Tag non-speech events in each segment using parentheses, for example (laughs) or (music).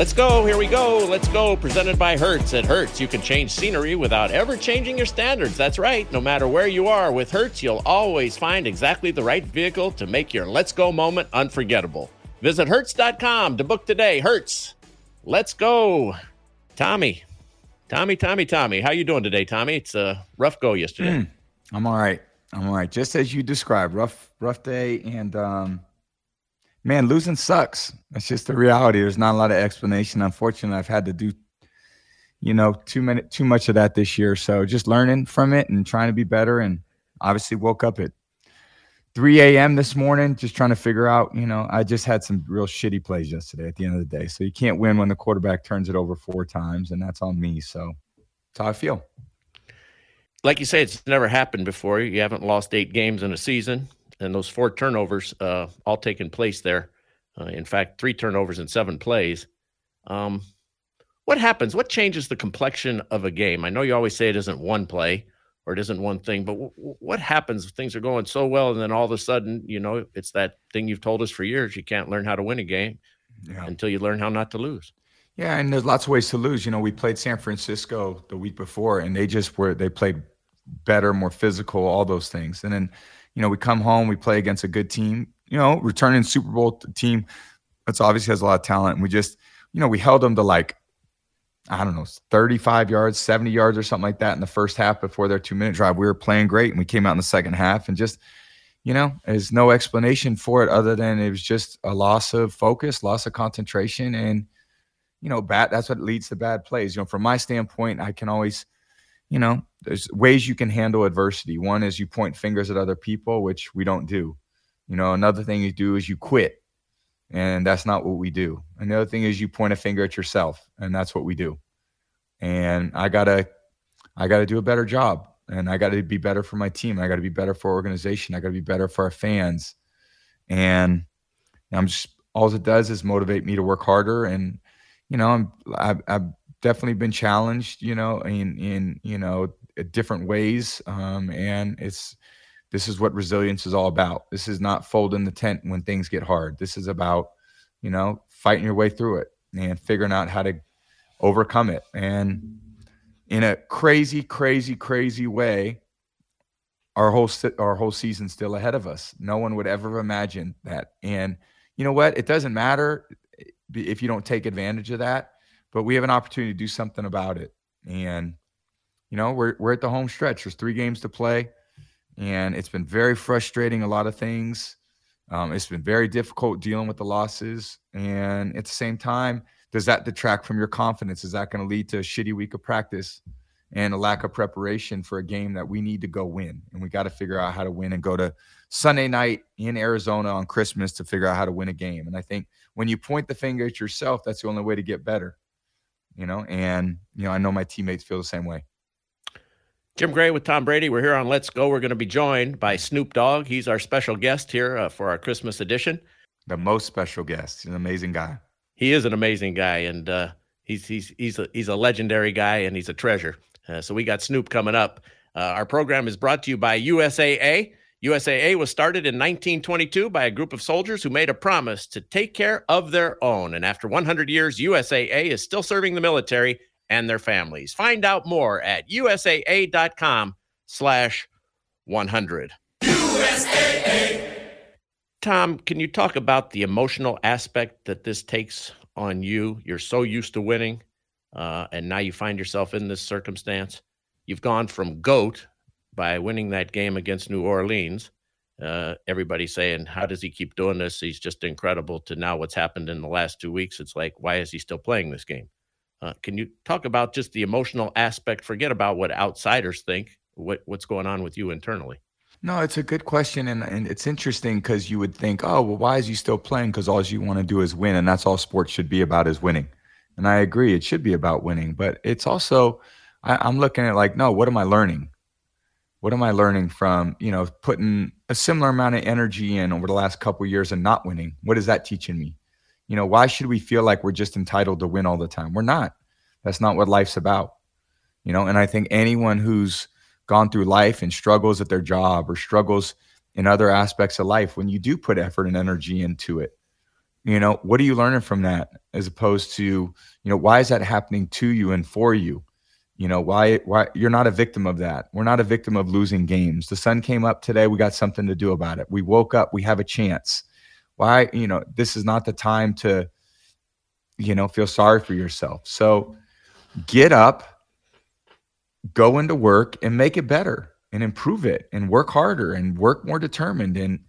Let's go. Here we go. Let's go. Presented by Hertz. At Hertz, you can change scenery without ever changing your standards. That's right. No matter where you are, with Hertz, you'll always find exactly the right vehicle to make your let's go moment unforgettable. Visit Hertz.com to book today. Hertz. Let's go. Tommy. Tommy, Tommy, Tommy. How you doing today, Tommy? It's a rough go yesterday. Mm, I'm all right. I'm all right. Just as you described, rough, rough day and um man, losing sucks. That's just the reality. There's not a lot of explanation. Unfortunately, I've had to do, you know, too many, too much of that this year. So just learning from it and trying to be better. And obviously, woke up at 3 a.m. this morning, just trying to figure out. You know, I just had some real shitty plays yesterday. At the end of the day, so you can't win when the quarterback turns it over four times, and that's on me. So that's how I feel. Like you say, it's never happened before. You haven't lost eight games in a season and those four turnovers uh, all taking place there. Uh, in fact, three turnovers in seven plays. Um, what happens? What changes the complexion of a game? I know you always say it isn't one play or it isn't one thing, but w- what happens if things are going so well and then all of a sudden, you know, it's that thing you've told us for years you can't learn how to win a game yeah. until you learn how not to lose. Yeah, and there's lots of ways to lose. You know, we played San Francisco the week before, and they just were they played better, more physical, all those things. And then you know, we come home, we play against a good team, you know, returning Super Bowl team that's obviously has a lot of talent. And we just, you know, we held them to like, I don't know, 35 yards, 70 yards or something like that in the first half before their two minute drive. We were playing great and we came out in the second half and just, you know, there's no explanation for it other than it was just a loss of focus, loss of concentration. And, you know, bad, that's what leads to bad plays. You know, from my standpoint, I can always, you know, there's ways you can handle adversity. One is you point fingers at other people, which we don't do. You know, another thing you do is you quit, and that's not what we do. Another thing is you point a finger at yourself, and that's what we do. And I gotta, I gotta do a better job, and I gotta be better for my team. I gotta be better for organization. I gotta be better for our fans. And I'm just all it does is motivate me to work harder. And you know, I'm I've, I've definitely been challenged. You know, in in you know different ways. Um, and it's this is what resilience is all about. This is not folding the tent when things get hard. This is about, you know, fighting your way through it and figuring out how to overcome it. And in a crazy, crazy, crazy way, our whole our whole season's still ahead of us. No one would ever imagine that. And you know what? It doesn't matter if you don't take advantage of that, but we have an opportunity to do something about it. And you know, we're we're at the home stretch. There's three games to play, and it's been very frustrating. A lot of things. Um, it's been very difficult dealing with the losses, and at the same time, does that detract from your confidence? Is that going to lead to a shitty week of practice and a lack of preparation for a game that we need to go win? And we got to figure out how to win and go to Sunday night in Arizona on Christmas to figure out how to win a game. And I think when you point the finger at yourself, that's the only way to get better. You know, and you know, I know my teammates feel the same way. Jim Gray with Tom Brady. We're here on Let's Go. We're going to be joined by Snoop Dogg. He's our special guest here uh, for our Christmas edition. The most special guest. He's an amazing guy. He is an amazing guy, and uh, he's he's he's a he's a legendary guy, and he's a treasure. Uh, so we got Snoop coming up. Uh, our program is brought to you by USAA. USAA was started in 1922 by a group of soldiers who made a promise to take care of their own. And after 100 years, USAA is still serving the military and their families. Find out more at usaa.com slash 100. USAA. Tom, can you talk about the emotional aspect that this takes on you? You're so used to winning, uh, and now you find yourself in this circumstance. You've gone from GOAT by winning that game against New Orleans. Uh, everybody saying, How does he keep doing this? He's just incredible. To now, what's happened in the last two weeks, it's like, Why is he still playing this game? Uh, can you talk about just the emotional aspect? Forget about what outsiders think. What what's going on with you internally? No, it's a good question, and, and it's interesting because you would think, oh, well, why is he still playing? Because all you want to do is win, and that's all sports should be about is winning. And I agree, it should be about winning, but it's also, I, I'm looking at like, no, what am I learning? What am I learning from you know putting a similar amount of energy in over the last couple years and not winning? What is that teaching me? You know, why should we feel like we're just entitled to win all the time? We're not. That's not what life's about. You know, and I think anyone who's gone through life and struggles at their job or struggles in other aspects of life, when you do put effort and energy into it, You know, what are you learning from that as opposed to, you know, why is that happening to you and for you? You know, why why you're not a victim of that. We're not a victim of losing games. The sun came up today, we got something to do about it. We woke up, we have a chance. Why, you know, this is not the time to you know, feel sorry for yourself. So get up, go into work and make it better and improve it and work harder and work more determined and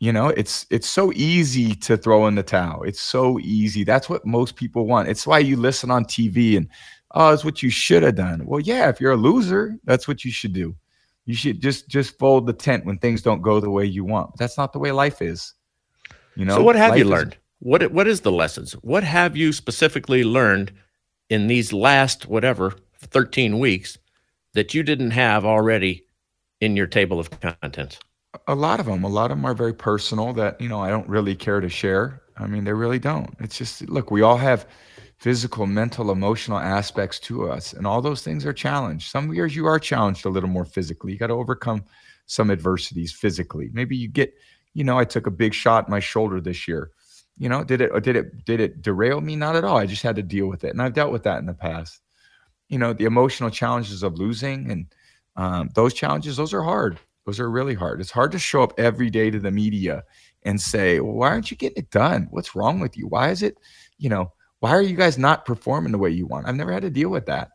you know it's it's so easy to throw in the towel it's so easy that's what most people want it's why you listen on tv and oh it's what you should have done. Well yeah if you're a loser that's what you should do. You should just just fold the tent when things don't go the way you want. But that's not the way life is you know? so what have you learned is, what what is the lessons? What have you specifically learned in these last whatever 13 weeks that you didn't have already in your table of contents? A lot of them. A lot of them are very personal that, you know, I don't really care to share. I mean, they really don't. It's just, look, we all have physical, mental, emotional aspects to us, and all those things are challenged. Some years you are challenged a little more physically. You got to overcome some adversities physically. Maybe you get, you know, I took a big shot in my shoulder this year. You know, did it did it did it derail me? Not at all. I just had to deal with it, and I've dealt with that in the past. You know, the emotional challenges of losing and um, those challenges, those are hard those are really hard. It's hard to show up every day to the media and say, well, why aren't you getting it done? What's wrong with you? Why is it, you know, why are you guys not performing the way you want? I've never had to deal with that.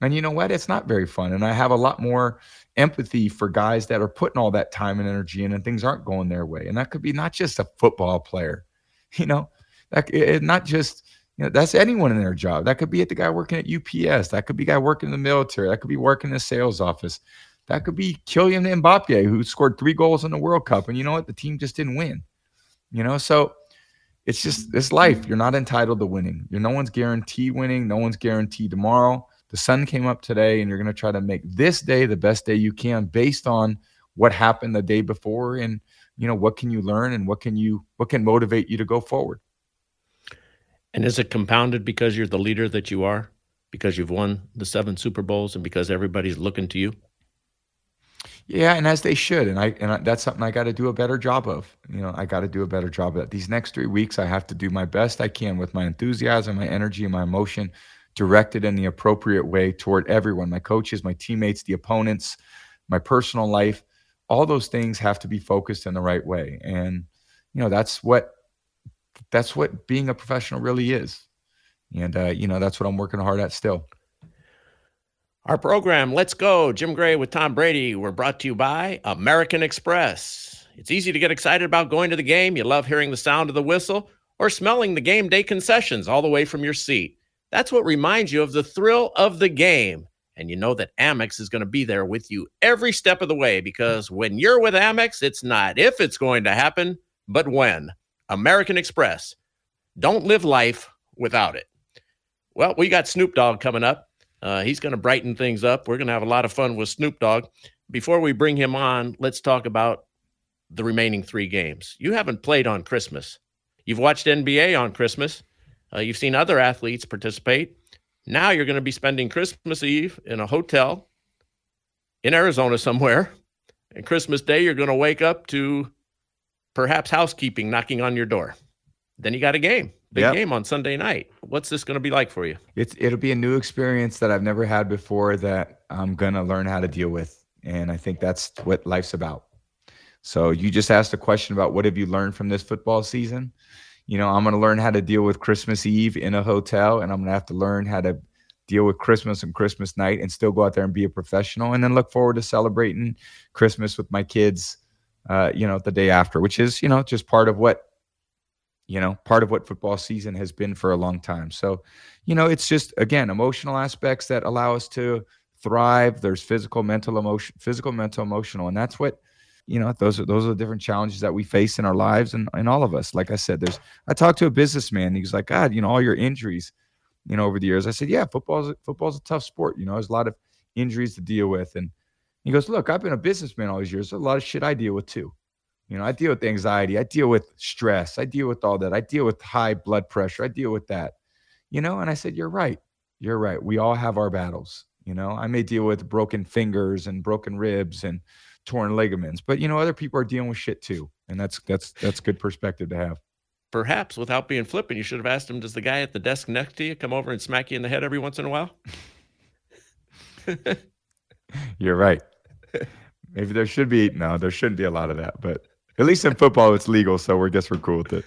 And you know what? It's not very fun. And I have a lot more empathy for guys that are putting all that time and energy in and things aren't going their way. And that could be not just a football player, (laughs) you know, that it, not just, you know, that's anyone in their job. That could be at the guy working at UPS. That could be guy working in the military. That could be working in the sales office. That could be Kylian Mbappe, who scored three goals in the World Cup. And you know what? The team just didn't win. You know, so it's just it's life. You're not entitled to winning. You're no one's guaranteed winning. No one's guaranteed tomorrow. The sun came up today, and you're going to try to make this day the best day you can based on what happened the day before and you know what can you learn and what can you what can motivate you to go forward and is it compounded because you're the leader that you are because you've won the seven super bowls and because everybody's looking to you yeah, and as they should, and I and that's something I got to do a better job of. You know, I got to do a better job of that. These next three weeks, I have to do my best I can with my enthusiasm, my energy, and my emotion, directed in the appropriate way toward everyone, my coaches, my teammates, the opponents, my personal life. All those things have to be focused in the right way, and you know that's what that's what being a professional really is, and uh, you know that's what I'm working hard at still. Our program, Let's Go, Jim Gray with Tom Brady, we're brought to you by American Express. It's easy to get excited about going to the game. You love hearing the sound of the whistle or smelling the game day concessions all the way from your seat. That's what reminds you of the thrill of the game. And you know that Amex is going to be there with you every step of the way because when you're with Amex, it's not if it's going to happen, but when. American Express. Don't live life without it. Well, we got Snoop Dogg coming up. Uh, he's going to brighten things up. We're going to have a lot of fun with Snoop Dogg. Before we bring him on, let's talk about the remaining three games. You haven't played on Christmas. You've watched NBA on Christmas. Uh, you've seen other athletes participate. Now you're going to be spending Christmas Eve in a hotel in Arizona somewhere. And Christmas Day, you're going to wake up to perhaps housekeeping knocking on your door. Then you got a game big yep. game on Sunday night. What's this going to be like for you? It's it'll be a new experience that I've never had before that I'm going to learn how to deal with, and I think that's what life's about. So you just asked a question about what have you learned from this football season? You know, I'm going to learn how to deal with Christmas Eve in a hotel, and I'm going to have to learn how to deal with Christmas and Christmas night, and still go out there and be a professional, and then look forward to celebrating Christmas with my kids. Uh, you know, the day after, which is you know just part of what you know, part of what football season has been for a long time. So, you know, it's just again emotional aspects that allow us to thrive. There's physical, mental, emotion, physical, mental, emotional, and that's what you know. Those are those are the different challenges that we face in our lives and in all of us. Like I said, there's. I talked to a businessman. He's like, God, you know, all your injuries, you know, over the years. I said, Yeah, football's football's a tough sport. You know, there's a lot of injuries to deal with, and he goes, Look, I've been a businessman all these years. There's a lot of shit I deal with too. You know, I deal with anxiety. I deal with stress. I deal with all that. I deal with high blood pressure. I deal with that. You know, and I said, You're right. You're right. We all have our battles. You know, I may deal with broken fingers and broken ribs and torn ligaments, but you know, other people are dealing with shit too. And that's that's that's good perspective to have. perhaps without being flippant, you should have asked him, does the guy at the desk next to you come over and smack you in the head every once in a while? (laughs) You're right. (laughs) Maybe there should be no, there shouldn't be a lot of that, but at least in football it's legal, so we guess we're cool with it.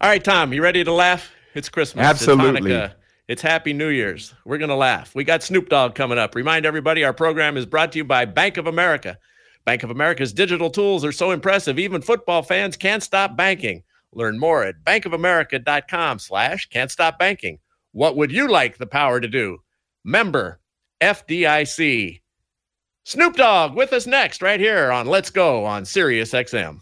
All right, Tom, you ready to laugh? It's Christmas. Absolutely. It's, it's Happy New Year's. We're gonna laugh. We got Snoop Dogg coming up. Remind everybody our program is brought to you by Bank of America. Bank of America's digital tools are so impressive, even football fans can't stop banking. Learn more at bankofamerica.com slash can't stop banking. What would you like the power to do? Member FDIC. Snoop Dogg with us next, right here on Let's Go on Sirius XM.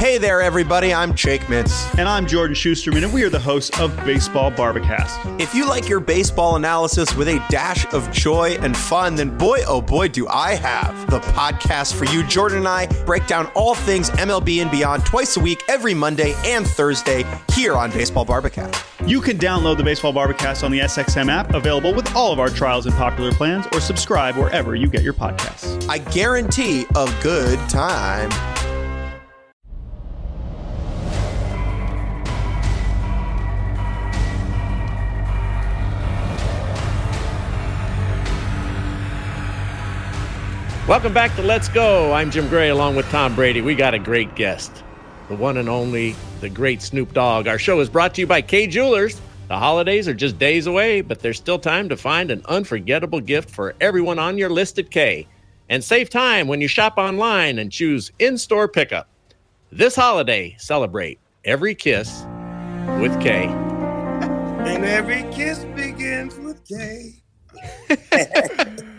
Hey there, everybody. I'm Jake Mintz. And I'm Jordan Shusterman, and we are the hosts of Baseball Bar-B-Cast. If you like your baseball analysis with a dash of joy and fun, then boy, oh boy, do I have the podcast for you. Jordan and I break down all things MLB and beyond twice a week, every Monday and Thursday, here on Baseball Bar-B-Cast. You can download the Baseball Bar-B-Cast on the SXM app, available with all of our trials and popular plans, or subscribe wherever you get your podcasts. I guarantee a good time. Welcome back to Let's Go. I'm Jim Gray along with Tom Brady. We got a great guest, the one and only, the great Snoop Dogg. Our show is brought to you by Kay Jewelers. The holidays are just days away, but there's still time to find an unforgettable gift for everyone on your list at Kay. And save time when you shop online and choose in store pickup. This holiday, celebrate every kiss with Kay. (laughs) and every kiss begins with Kay. (laughs)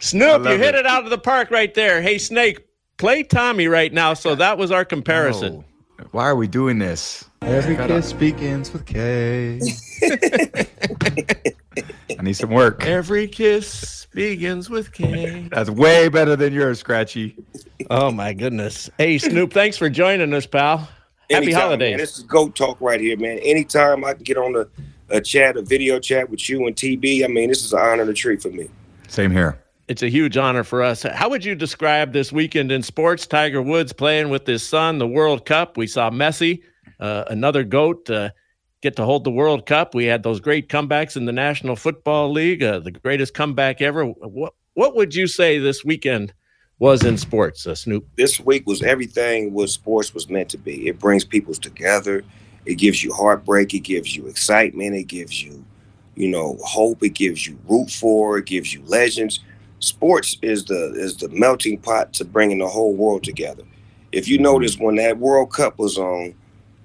Snoop, you hit it. it out of the park right there. Hey, Snake, play Tommy right now. So that was our comparison. Oh, why are we doing this? Every Gotta- kiss begins with Kay. (laughs) I need some work. Every kiss begins with Kay. That's way better than yours, Scratchy. Oh my goodness. Hey, Snoop, thanks for joining us, pal. Happy Anytime, holidays. Man. This is Goat Talk right here, man. Anytime I can get on a, a chat, a video chat with you and TB, I mean, this is an honor and a treat for me. Same here. It's a huge honor for us. How would you describe this weekend in sports? Tiger Woods playing with his son, the World Cup. We saw Messi, uh, another GOAT, uh, get to hold the World Cup. We had those great comebacks in the National Football League, uh, the greatest comeback ever. What, what would you say this weekend was in sports, uh, Snoop? This week was everything what sports was meant to be. It brings people together. It gives you heartbreak. It gives you excitement. It gives you, you know, hope. It gives you root for. It gives you legends. Sports is the is the melting pot to bringing the whole world together. If you notice when that World Cup was on,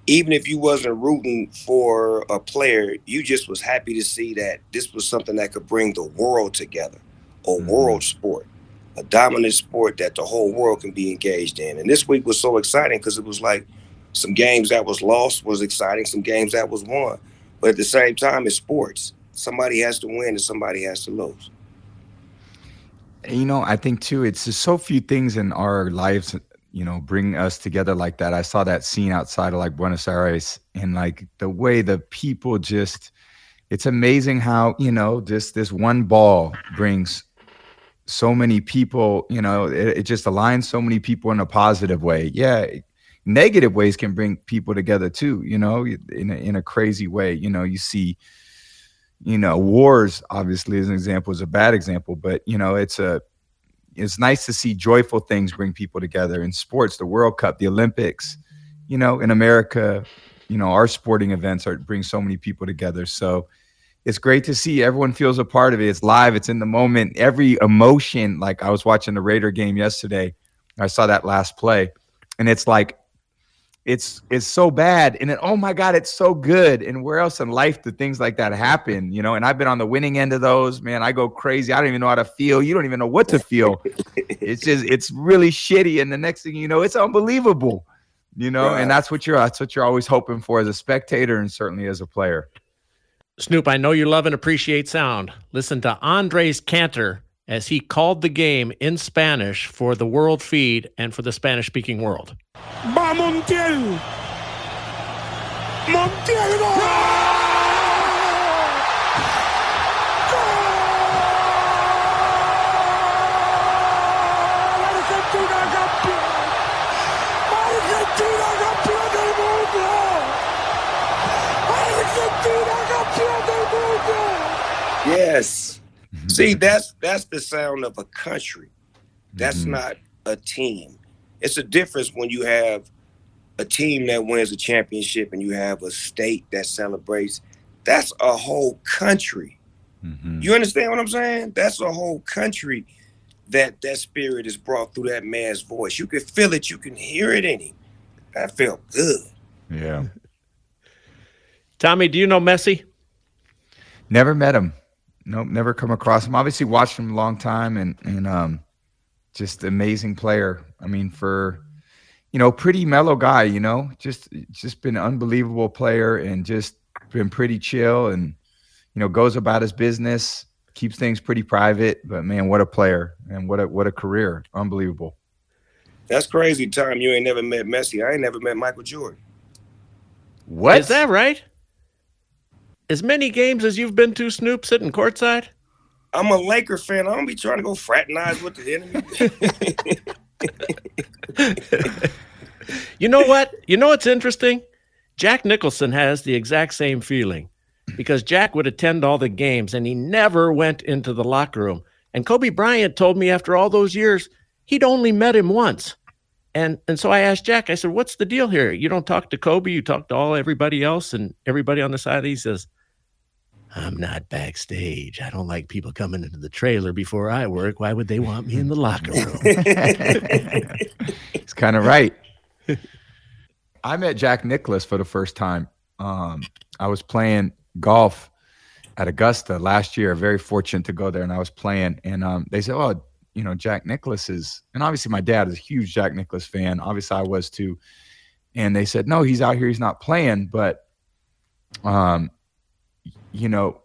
even if you wasn't rooting for a player, you just was happy to see that this was something that could bring the world together, a Mhm. world sport, a dominant sport that the whole world can be engaged in. And this week was so exciting because it was like some games that was lost was exciting, some games that was won. But at the same time, it's sports. Somebody has to win and somebody has to lose. You know, I think too, it's just so few things in our lives, you know, bring us together like that. I saw that scene outside of like Buenos Aires and like the way the people just, it's amazing how, you know, this, this one ball brings so many people, you know, it, it just aligns so many people in a positive way. Yeah. Negative ways can bring people together too, you know, in a, in a crazy way. You know, you see, you know wars obviously as an example is a bad example but you know it's a it's nice to see joyful things bring people together in sports the world cup the olympics you know in america you know our sporting events are bring so many people together. So it's great to see everyone feels a part of it. It's live it's in the moment. Every emotion like i was watching the raider game yesterday i saw that last play and it's like it's it's so bad and then oh my god it's so good and where else in life do things like that happen you know and i've been on the winning end of those man i go crazy i don't even know how to feel you don't even know what to feel it's (laughs) just it's really shitty and the next thing you know it's unbelievable you know Right. and that's what you're that's what you're always hoping for as a spectator and certainly as a player Snoop, I know you love and appreciate sound. Listen to Andres Cantor as he called the game in Spanish for the world feed and for the Spanish speaking world. Va Montiel. Montiel ¡No! Yes. Mm-hmm. See, that's that's the sound of a country. That's mm-hmm. not a team. It's a difference when you have a team that wins a championship and you have a state that celebrates. That's a whole country. Mhm. You understand what I'm saying? That's a whole country that that spirit is brought through that man's voice. You can feel it, you can hear it in him. That felt good. Yeah. (laughs) Tommy, do you know Messi? Never met him. Nope, never come across him. Obviously watched him a long time and and um just amazing player. I mean, for you know, pretty mellow guy, you know, just just been an unbelievable player and just been pretty chill and you know, goes about his business, keeps things pretty private, but man, what a player and what a what a career. Unbelievable. That's crazy, Tom. You ain't never met Messi. I ain't never met Michael Jordan. What? Is that right? As many games as you've been to, Snoop, sitting courtside? I'm a Laker fan. I don't be trying to go fraternize with the enemy. You know what? You know what's interesting? Jack Nicholson has the exact same feeling because Jack would attend all the games and he never went into the locker room. And Kobe Bryant told me after all those years, he'd only met him once. And and so I asked Jack, I said, What's the deal here? You don't talk to Kobe, you talk to all everybody else, and everybody on the side. He says, I'm not backstage. I don't like people coming into the trailer before I work. Why would they want me in the locker room? He's kind of right. I met Jack Nicklaus for the first time. Um, I was playing golf at Augusta last year. Very fortunate to go there, and I was playing, and um, they said, "Oh, you know, Jack Nicklaus is," and obviously my dad is a huge Jack Nicklaus fan. Obviously, I was too. And they said, "No, he's out here. He's not playing, but, um, you know,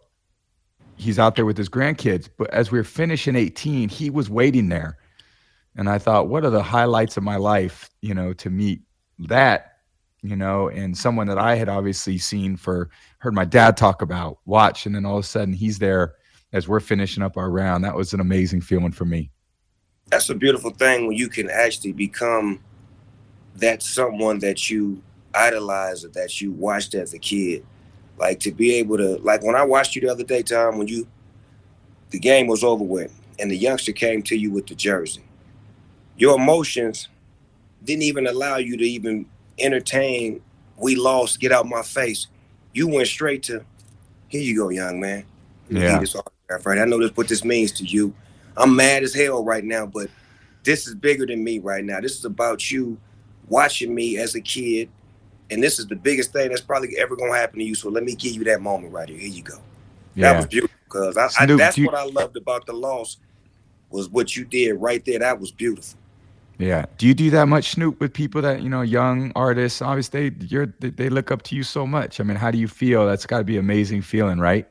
he's out there with his grandkids." But as we were finishing 18, he was waiting there. And I thought, what are the highlights of my life, you know, to meet that, you know, and someone that I had obviously seen for, heard my dad talk about, watch, and then all of a sudden he's there as we're finishing up our round. That was an amazing feeling for me. That's a beautiful thing when you can actually become that someone that you idolize or that you watched as a kid. Like to be able to, like when I watched you the other day, Tom, when you, the game was over with and the youngster came to you with the jersey, your emotions didn't even allow you to even entertain, we lost, get out my face. You went straight to, here you go, young man. Let me give Yeah. right? I know this what this means to you. I'm mad as hell right now, but this is bigger than me right now. This is about you watching me as a kid, and this is the biggest thing that's probably ever gonna happen to you. So let me give you that moment right here. Here you go. Yeah. That was beautiful because I, I, that's what I loved about the loss was what you did right there. That was beautiful. Yeah. Do you do that much, Snoop, with people that, you know, young artists? Obviously, they, you're, they, they look up to you so much. I mean, how do you feel? That's got to be an amazing feeling, right?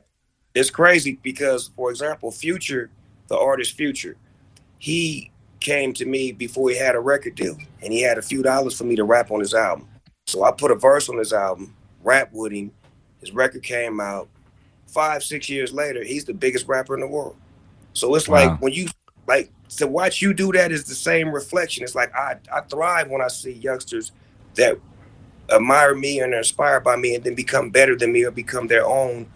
it's crazy because, for example, Future, the artist Future, he came to me before he had a record deal, and he had a few dollars for me to rap on his album. So I put a verse on his album, rap with him. His record came out. Five, six years later, he's the biggest rapper in the world. So it's Wow. like when you like to watch you do that is the same reflection. It's like I I thrive when I see youngsters that admire me and are inspired by me and then become better than me or become their own,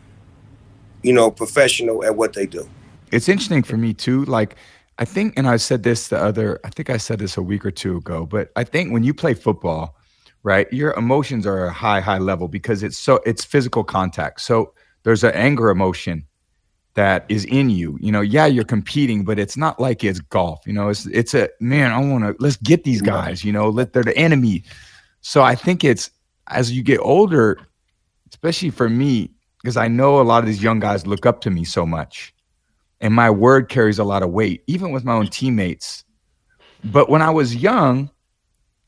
you know, professional at what they do. it's interesting for me too. Like, I think, and I said this the other, I think I said this a week or two ago, but I think when you play football, right, your emotions are a high, high level because it's so it's physical contact. So there's an anger emotion that is in you. You know, yeah, you're competing, but it's not like it's golf. You know, it's it's a man. I want to let's get these guys. You know, let they're the enemy. So I think it's as you get older, especially for me, because I know a lot of these young guys look up to me so much and my word carries a lot of weight, even with my own teammates. But when I was young,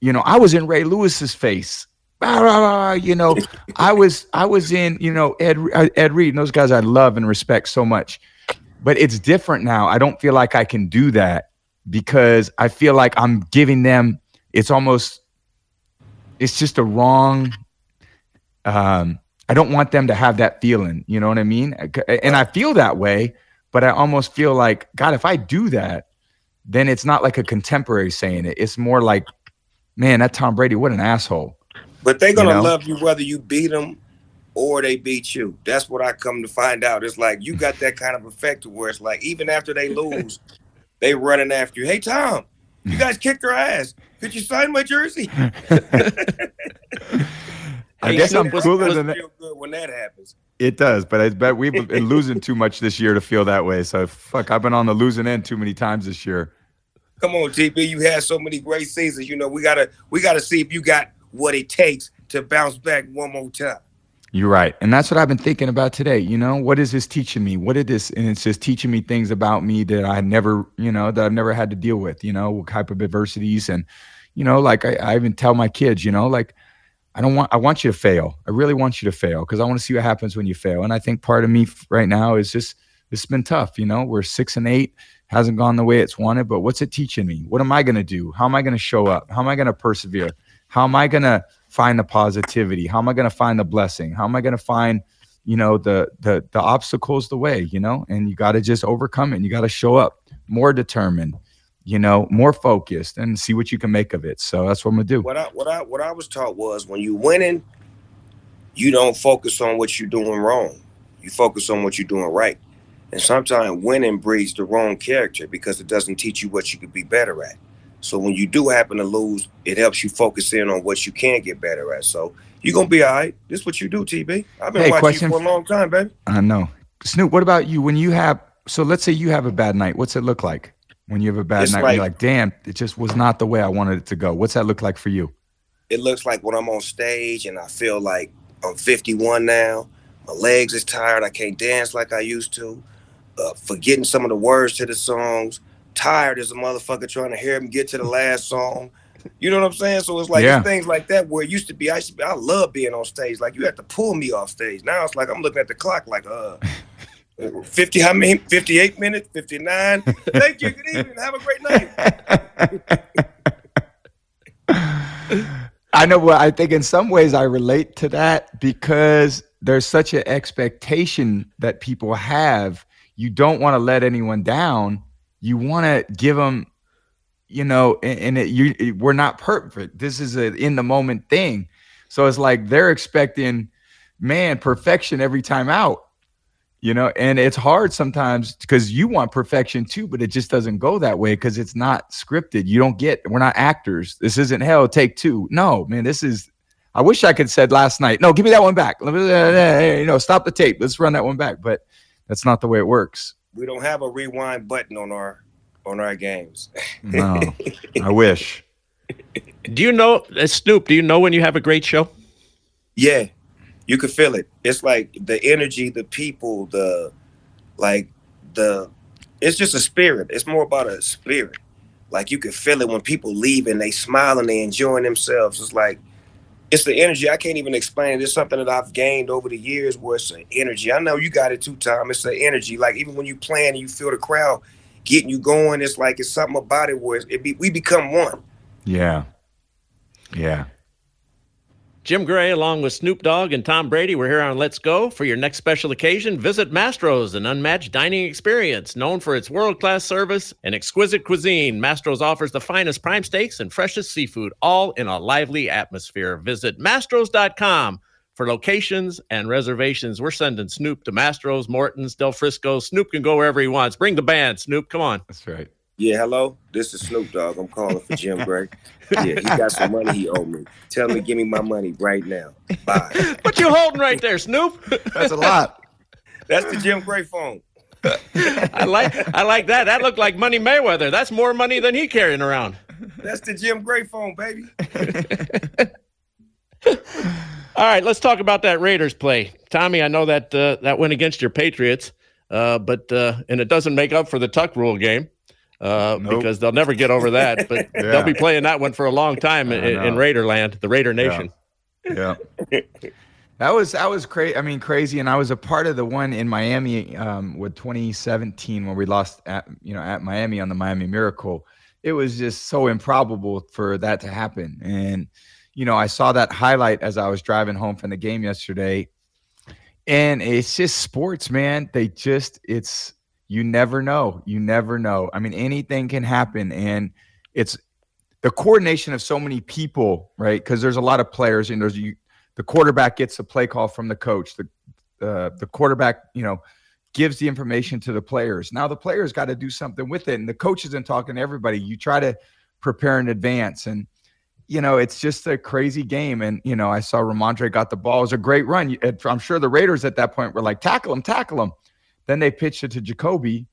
you know, I was in Ray Lewis's face. You know, I was I was in you know Ed uh, Ed Reed and those guys I love and respect so much. But it's different now. I don't feel like I can do that because I feel like I'm giving them. It's almost. It's just a wrong. Um, I don't want them to have that feeling. You know what I mean? And I feel that way but I almost feel like, God, if I do that, then it's not like a contemporary saying it. It's more like, man, that Tom Brady, what an asshole. But they're gonna You know? love you whether you beat them or they beat you. That's what I come to find out. It's like you got that kind of effect where it's like even after they lose, they running after you. Hey Tom, you guys kicked their ass. Could you sign my jersey? (laughs) I Hey, guess I'm cooler than that. good when that happens. It does, but I bet we've been losing too much this year to feel that way. So fuck, I've been on the losing end too many times this year. Come on, TB, you had so many great seasons. You know we gotta we gotta see if you got what it takes to bounce back one more time. You're right. And that's what I've been thinking about today. You know, what is this teaching me? What did this, and it's just teaching me things about me that I never, you know, that I've never had to deal with, you know, what type of adversities. And, you know, like I, I even tell my kids, you know, like, I don't want, I want you to fail. I really want you to fail because I want to see what happens when you fail. And I think part of me right now is just, it's been tough. You know, we're six and eight, hasn't gone the way it's wanted, but what's it teaching me? What am I going to do? How am I going to show up? How am I going to persevere? How am I going to find the positivity? How am I going to find the blessing? How am I going to find, you know, the the the obstacles the way, you know? And you got to just overcome it. And you got to show up more determined, you know, more focused and see what you can make of it. So that's what I'm going to do. What I what I what I was taught was when you winning, you don't focus on what you're doing wrong. You focus on what you're doing right. And sometimes winning breeds the wrong character because it doesn't teach you what you could be better at. So when you do happen to lose, it helps you focus in on what you can get better at. So you're gonna be all right. This is what you do, TB. I've been Hey, watching question you for a long time, baby. I know. Snoop, what about you when you have so let's say you have a bad night. What's it look like when you have a bad It's night? when you're like- like, damn, it just was not the way I wanted it to go. What's that look like for you? It looks like when I'm on stage and I feel like I'm 51 now. My legs is tired. I can't dance like I used to. Uh, forgetting some of the words to the songs. Tired as a motherfucker trying to hear him get to the last song. You know what I'm saying? So it's like Yeah. it's things like that where it used to be. I used to be, I love being on stage. Like you have to pull me off stage. Now it's like I'm looking at the clock like uh (laughs) 50 how many 58 minutes 59 thank you good evening have a great night (laughs) I know what I think in some ways I relate to that because there's such an expectation that people have. You don't want to let anyone down. You want to give them, you know, and, and it, you it- we're not perfect. This is a in the moment thing. So it's like they're expecting, man, perfection every time out. You know, and it's hard sometimes because you want perfection too, but it just doesn't go that way because it's not scripted. You don't get, we're not actors. This isn't hell, take two. No, man, this is, I wish I could said last night, no, give me that one back. You know, stop the tape. Let's run that one back. But that's not the way it works. we don't have a rewind button on our on our games No, I (laughs) wish. Do you know, uh, Snoop? Do you know when you have a great show? Yeah, you can feel it. It's like the energy, the people, the like the. It's just a spirit. It's more about a spirit. Like you can feel it when people leave and they smile and they enjoying themselves. It's like it's the energy. I can't even explain it. It's something that I've gained over the years where it's an energy. I know you got it too, Tom. It's the energy. Like even when you playing and you feel the crowd getting you going, it's like it's something about it where it be, we become one. Yeah. Yeah. Jim Gray, along with Snoop Dogg and Tom Brady, we're here on Let's Go. For your next special occasion, visit Mastro's, an unmatched dining experience known for its world class service and exquisite cuisine. Mastro's offers the finest prime steaks and freshest seafood, all in a lively atmosphere. Visit mastros.com for locations and reservations. We're sending Snoop to Mastro's, Morton's, Del Frisco. Snoop can go wherever he wants. Bring the band, Snoop. Come on. That's right. Yeah, hello. This is Snoop Dogg. I'm calling for Jim Gray. Yeah, he got some money he owed me. Tell me, give me my money right now. Bye. (laughs) What you holding right there, Snoop? That's a lot. That's the Jim Gray phone. (laughs) I like I like that. That looked like Money Mayweather. That's more money than he carrying around. That's the Jim Gray phone, baby. (laughs) All right, let's talk about that Raiders play. Tommy, I know that uh, that went against your Patriots, uh, but uh, and it doesn't make up for the Tuck Rule game uh, Nope. because they'll never get over that. But (laughs) Yeah. they'll be playing that one for a long time in, I in. Raiderland, the Raider Nation. Yeah. (laughs) That was that was crazy. I mean, crazy. And I was a part of the one in Miami um, with 2017 when we lost at you know at Miami on the Miami Miracle. It was just so improbable for that to happen. And you know, I saw that highlight as I was driving home from the game yesterday. And it's just sports, man. They just it's you never know. You never know. I mean, anything can happen, and it's the coordination of so many people, right? Because there's a lot of players, and there's you the quarterback gets a play call from the coach. The uh, the quarterback, you know, gives the information to the players. Now the players got to do something with it, and the coach isn't talking to everybody. You try to prepare in advance, and you know it's just a crazy game. And you know, I saw Rhamondre got the ball. It was a great run. I'm sure the Raiders at that point were like, tackle him, tackle him. Then they pitched it to Jacoby,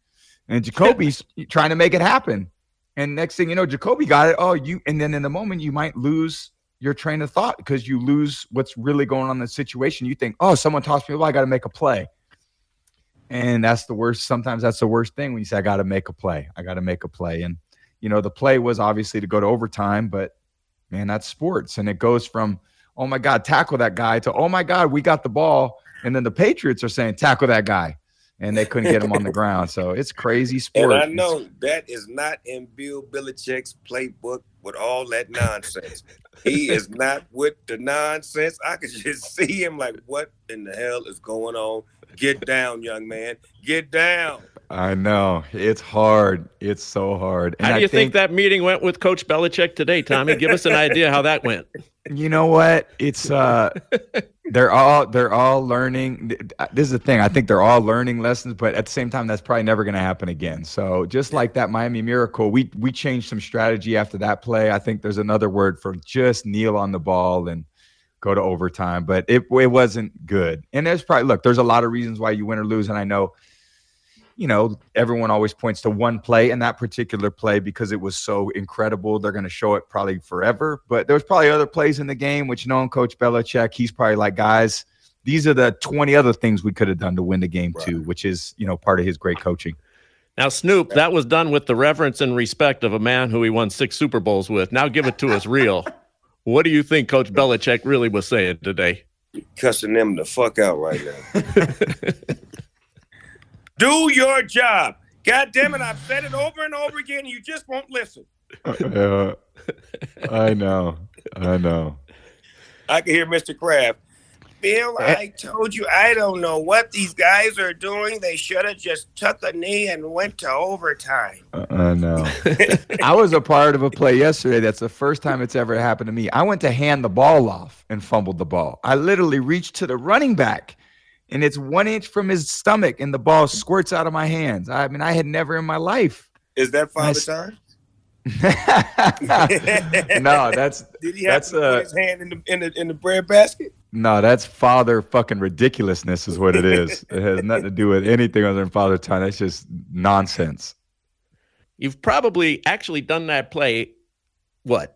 and Jacoby's (laughs) trying to make it happen. And next thing you know, Jacoby got it. Oh, you and then in the moment you might lose your train of thought because you lose what's really going on in the situation. You think, oh, someone tossed me, well, I got to make a play. And that's the worst. Sometimes that's the worst thing when you say, I got to make a play. I got to make a play. And, you know, the play was obviously to go to overtime, but man, that's sports. And it goes from, oh my God, tackle that guy to, oh my God, we got the ball. And then the Patriots are saying, tackle that guy and they couldn't get him on the (laughs) ground. So it's crazy sport. And I know that is not in Bill Belichick's playbook with all that nonsense. he is (laughs) not with the nonsense. I could just (laughs) see him like, what in the hell is going on? Get down, young man. Get down. I know it's hard. It's so hard. And how do you think, think, that meeting went with Coach Belichick today, Tommy? Give us an idea how that went. You know what? It's uh, they're all they're all learning. Uh, this is the thing. I think they're all learning lessons, but at the same time, that's probably never going to happen again. So just like that Miami Miracle, we we changed some strategy after that play. I think there's another word for just kneel on the ball and go to overtime, but it it wasn't good. And there's probably look, there's a lot of reasons why you win or lose, and I know you know, everyone always points to one play and that particular play because it was so incredible. They're going to show it probably forever. But there's probably other plays in the game, which knowing Coach Belichick, he's probably like, guys, these are the 20 other things we could have done to win the game right. too, which is, you know, part of his great coaching. Now, Snoop, that was done with the reverence and respect of a man who he won six Super Bowls with. Now give it to us real. (laughs) What do you think Coach Belichick really was saying today? Cussing them the fuck out right now. (laughs) Do your job. God damn it, I've said it over and over again. And You just won't listen. Uh, I know. I know. I can hear Mr. Kraft. Bill, eh. I told you I don't know what these guys are doing. They should have just took a knee and went to overtime. Uh, I know. I was a part of a play yesterday. That's the first time it's ever happened to me. I went to hand the ball off and fumbled the ball. I literally reached to the running back and it's one inch from his stomach, and the ball squirts out of my hands. I mean, I had never in my life. Is that father time? (laughs) no, that's (laughs) did he have to uh, put his hand in the in the in the bread basket? No, that's father fucking ridiculousness is what it is. (laughs) it has nothing to do with anything other than father time. That's just nonsense. You've probably actually done that play, what,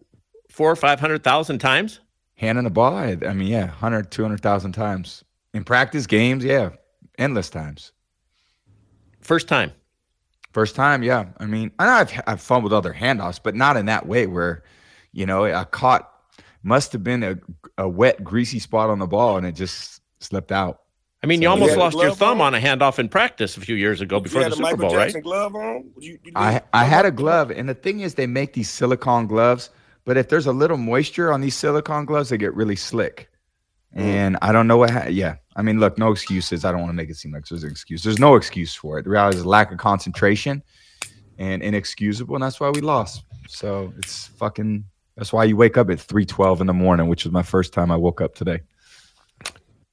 four or five hundred thousand times? Hand in the ball. I, I mean, yeah, 100, 200,000 times. In practice games, yeah, endless times. First time. First time, yeah. I mean, I know I've I've fumbled other handoffs, but not in that way where, you know, I caught must have been a, a wet, greasy spot on the ball and it just slipped out. I mean, so, you almost you lost your thumb on? on? a handoff in practice a few years ago before the Super Michael Bowl, Jackson right? Glove on? You, you I I had a glove, and the thing is, they make these silicone gloves, but if there's a little moisture on these silicone gloves, they get really slick. Mm. And I don't know what. Ha- yeah, I mean, look, no excuses. I don't want to make it seem like there's an excuse. There's no excuse for it. The reality is a lack of concentration and inexcusable, and that's why we lost. So it's fucking. That's why you wake up at three twelve in the morning, which was my first time I woke up today.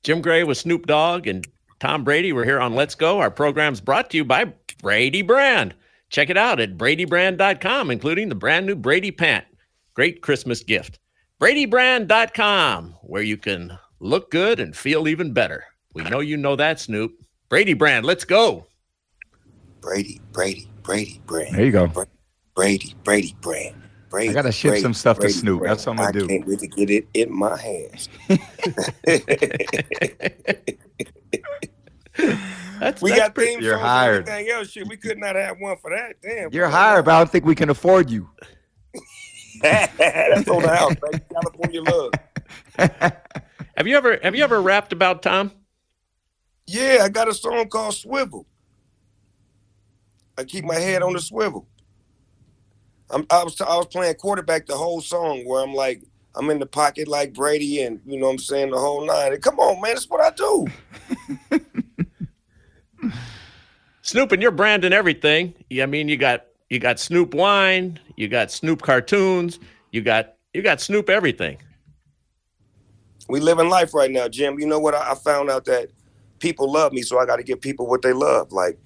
Jim Gray with Snoop Dogg and Tom Brady. We're here on Let's Go. Our program's brought to you by Brady Brand. Check it out at bradybrand.com, including the brand new Brady pant. Great Christmas gift. Bradybrand.com, where you can look good and feel even better. We know you know that, Snoop. Brady brand, let's go. Brady, Brady, Brady brand. There you go. Brady, Brady brand. Brady, I gotta ship Brady, some stuff Brady to Snoop. Brand. That's what I'm gonna I do. I can't wait to get it in my hands. (laughs) that's, we that's got pretty, theme You're hired. everything else. Shit, we could not have one for that. Damn. You're hired, but I don't think we can afford you. (laughs) That's on the house, baby. California love. (laughs) have you ever have you ever rapped about Tom? Yeah, I got a song called Swivel. I keep my head on the swivel. I'm, I was I was playing quarterback the whole song where I'm like I'm in the pocket like Brady and you know what I'm saying the whole nine. And come on, man, that's what I do. (laughs) Snoop, and you're branding everything. I mean, you got you got Snoop wine, you got Snoop cartoons, you got you got Snoop everything. We living life right now, Jim. You know what? I, I found out that people love me, so I got to give people what they love. Like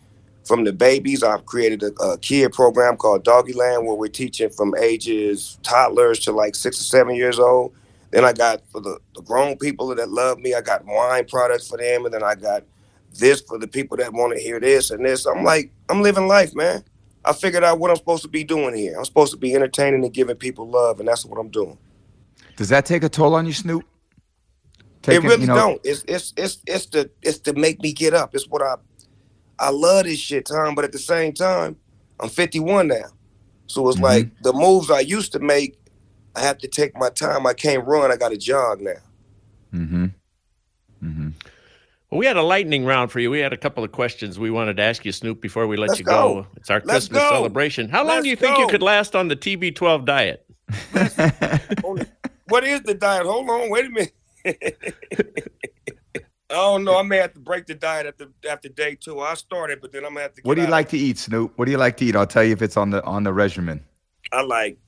from the babies, I've created a, a kid program called Doggy Land where we're teaching from ages toddlers to like six or seven years old. Then I got for the, the grown people that love me, I got wine products for them, and then I got this for the people that want to hear this and this. I'm like, I'm living life, man. I figured out what I'm supposed to be doing here. I'm supposed to be entertaining and giving people love, and that's what I'm doing. Does that take a toll on you, Snoop? Taking, it really you know, don't. It's it's it's it's to it's to make me get up. It's what I I love this shit, Tom. But at the same time, I'm 51 now, so it's mm-hmm. like the moves I used to make. I have to take my time. I can't run. I got to jog now. Mm-hmm. Mm-hmm. Well, we had a lightning round for you. We had a couple of questions we wanted to ask you, Snoop, before we let Let's you go. go. It's our Let's Christmas go. celebration. How long Let's do you think go. you could last on the TB12 diet? what is the diet? Hold on, wait a minute. (laughs) I don't know. I may have to break the diet after after day two. I started, but then I'm gonna have to. what do you like to eat, Snoop? What do you like to eat? I'll tell you if it's on the on the regimen. I like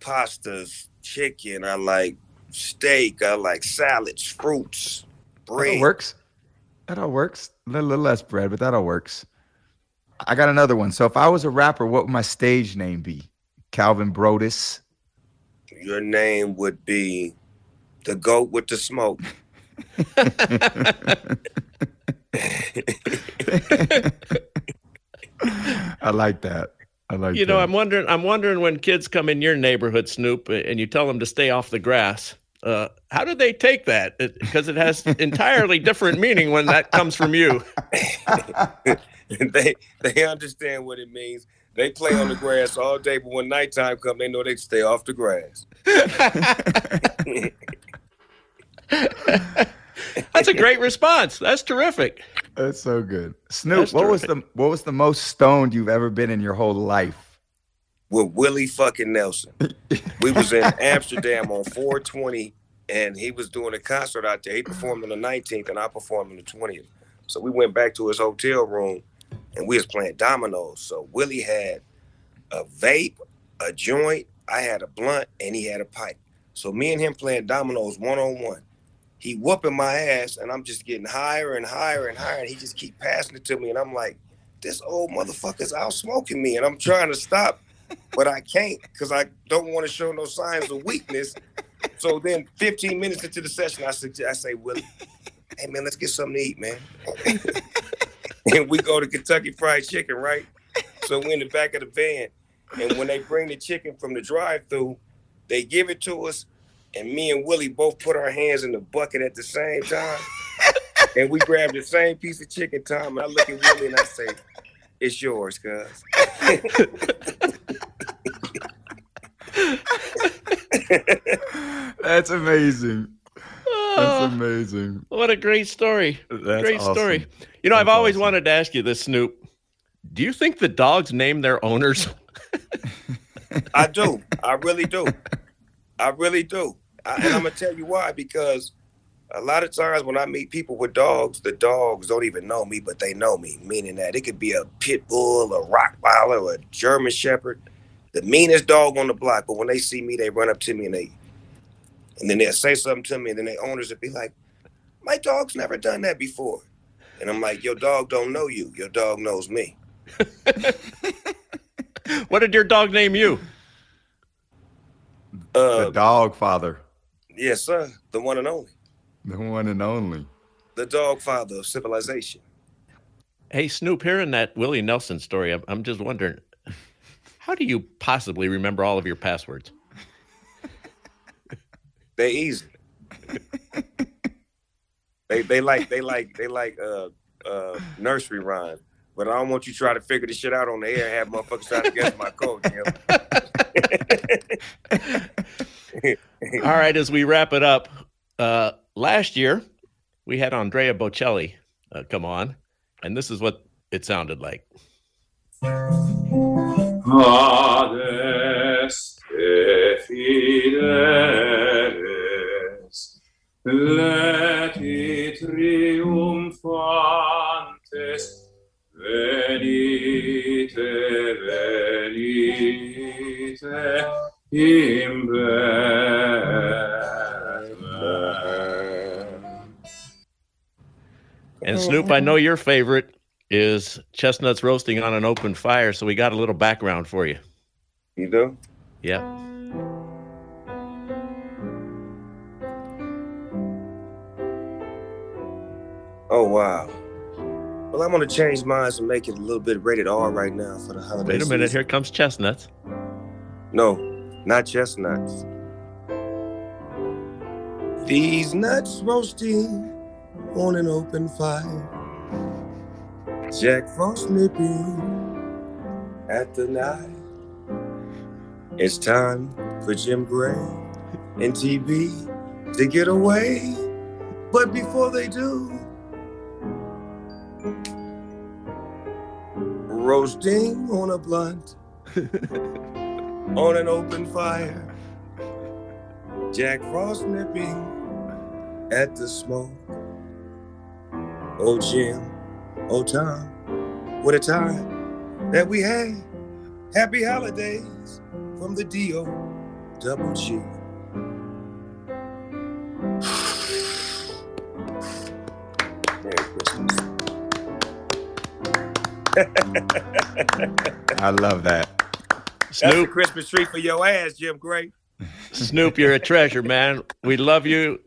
pastas, chicken. I like steak. I like salads, fruits, That all bread. works. That all works. A little, little less bread, but that all works. I got another one. So if I was a rapper, what would my stage name be? Calvin Broadus. Your name would be the goat with the smoke. I like that. I like You know, that. I'm wondering. I'm wondering when kids come in your neighborhood, Snoop, and you tell them to stay off the grass. Uh, how do they take that? Because it, has entirely different meaning when that comes from you. they they understand what it means. They play on the grass all day, but when nighttime come, they know they stay off the grass. (laughs) (laughs) That's a great response. That's terrific. That's so good. Snoop, That's what was the what was the most stoned you've ever been in your whole life? with Willie fucking Nelson. We was in Amsterdam on 420, and he was doing a concert out there. He performed on the 19th, and I performed on the 20th. So we went back to his hotel room, and we was playing dominoes. So Willie had a vape, a joint, I had a blunt, and he had a pipe. So me and him playing dominoes one on one. He whooping my ass, and I'm just getting higher and higher and higher, and he just keep passing it to me, and I'm like, this old motherfucker's out smoking me, and I'm trying to stop but I can't because I don't want to show no signs of weakness. So then, 15 minutes into the session, I suggest I say, Willie, hey man, let's get something to eat, man. (laughs) and we go to Kentucky Fried Chicken, right? So we're in the back of the van, and when they bring the chicken from the drive-through, they give it to us, and me and Willie both put our hands in the bucket at the same time, and we grab the same piece of chicken, Tom. And I look at Willie and I say, "It's yours, cuz." That's amazing. That's Oh, amazing. what a great story. That's great awesome. story. You know, I've always awesome. wanted to ask you this, Snoop. Do you think the dogs name their owners? I do. I really do. I really do. I, and I'm gonna tell you why. Because a lot of times when I meet people with dogs, the dogs don't even know me, but they know me. Meaning that it could be a pit bull, a Rottweiler, or a German Shepherd, the meanest dog on the block. But when they see me, they run up to me and they, and then they'll say something to me, and then their owners will be like, "My dog's never done that before," and I'm like, "Your dog don't know you. Your dog knows me." (laughs) what did your dog name you? The Uh, dog father, yes, sir. The one and only. the one and only. The dog father of civilization. Hey, Snoop, hearing that Willie Nelson story, I'm, I'm just wondering, how do you possibly remember all of your passwords? (laughs) They easy. they they like they like they like uh uh nursery rhymes. But I don't want you to try to figure this shit out on the air and have motherfuckers try to guess my code, Jim. (laughs) All right, as we wrap it up, uh, last year we had Andrea Bocelli uh, come on, and this is what it sounded like. Adeste fideles, leti venite, venite, in Bethlehem. And Snoop, I know your favorite is chestnuts roasting on an open fire, so we got a little background for you. You do? Yeah. Oh wow. Well, I'm gonna change mine and make it a little bit rated R right now for the holiday. Wait a minute, season. here comes chestnuts. No, not chestnuts. These nuts roasting on an open fire. Jack Frost nipping at the night. It's time for Jim Gray and TB to get away. But before they do, roasting on a blunt (laughs) on an open fire. Jack Frost nipping at the smoke. Oh, Jim, oh, Tom, what a time that we had. Happy holidays from the D.O. Double G. I love that. That's a Snoop, Christmas tree for your ass, Jim Gray. Snoop, you're a treasure, man. We love you.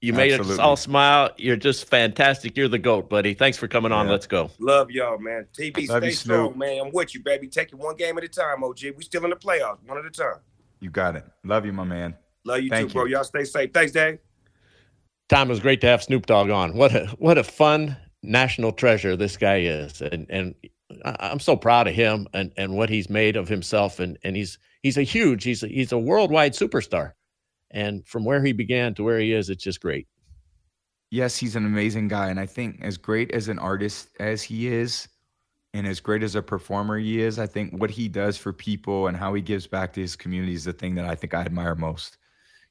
You made us all smile. You're just fantastic. You're the goat, buddy. Thanks for coming on. Yeah. Let's go. Love y'all, man. TB, Love stay you, strong, Snoop. man. I'm with you, baby. Take it one game at a time, OG. We still in the playoffs, one at a time. You got it. Love you, my man. Love you Thank too, bro. you. Y'all stay safe. Thanks, Dave. Tom, it was great to have Snoop Dogg on. What a what a fun national treasure this guy is, and and I- I'm so proud of him and and what he's made of himself, and and he's he's a huge he's a, he's a worldwide superstar, and from where he began to where he is, it's just great. yes, he's an amazing guy. And I think as great as an artist as he is, and as great as a performer he is, I think what he does for people and how he gives back to his community is the thing that I think I admire most.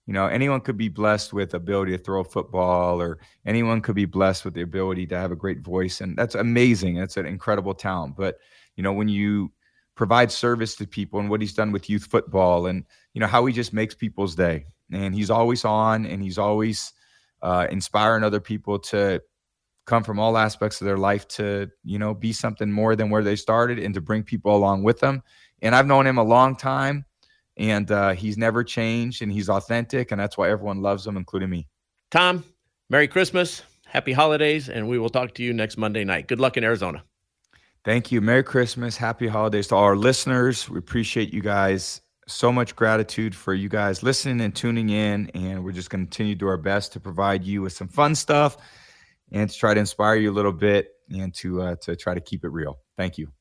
You know, anyone could be blessed with ability to throw a football, or anyone could be blessed with the ability to have a great voice, and that's amazing. That's an incredible talent. But you know, when you provide service to people and what he's done with youth football, and you know how he just makes people's day, and he's always on, and he's always uh, inspiring other people to come from all aspects of their life to you know be something more than where they started and to bring people along with them and i've known him a long time and uh, he's never changed and he's authentic and that's why everyone loves him including me. Tom, Merry Christmas, Happy Holidays, and we will talk to you next Monday night. Good luck in Arizona. thank you. Merry christmas happy holidays to all our listeners. We appreciate you guys so much gratitude for you guys listening and tuning in and we're just going to continue to do our best to provide you with some fun stuff and to try to inspire you a little bit and to uh, to try to keep it real. Thank you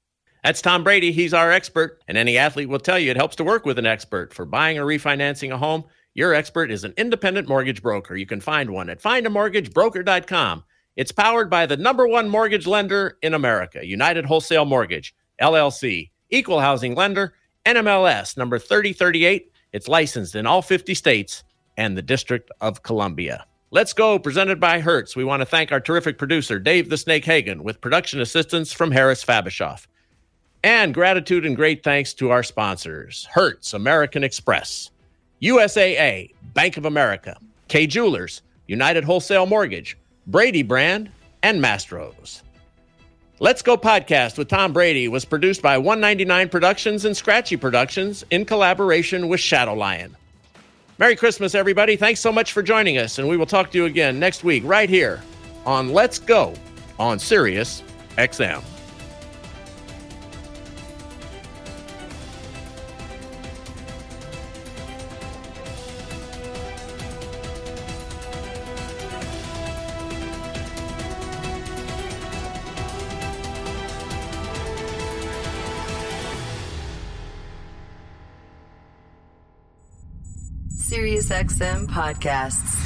That's Tom Brady. He's our expert, and any athlete will tell you it helps to work with an expert. For buying or refinancing a home, your expert is an independent mortgage broker. You can find one at findamortgagebroker.com. It's powered by the number one mortgage lender in America, United Wholesale Mortgage, LLC, Equal Housing Lender, NMLS number 3038. It's licensed in all 50 states and the District of Columbia. Let's go, presented by Hertz. We want to thank our terrific producer, Dave the Snake Hagen, with production assistance from Harris Fabishoff. And gratitude and great thanks to our sponsors Hertz, American Express, USAA, Bank of America, Kay Jewelers, United Wholesale Mortgage, Brady Brand, and Mastros. Let's Go podcast with Tom Brady was produced by 199 Productions and Scratchy Productions in collaboration with Shadow Lion. Merry Christmas, everybody. Thanks so much for joining us, and we will talk to you again next week right here on Let's Go on Sirius XM. SiriusXM podcasts.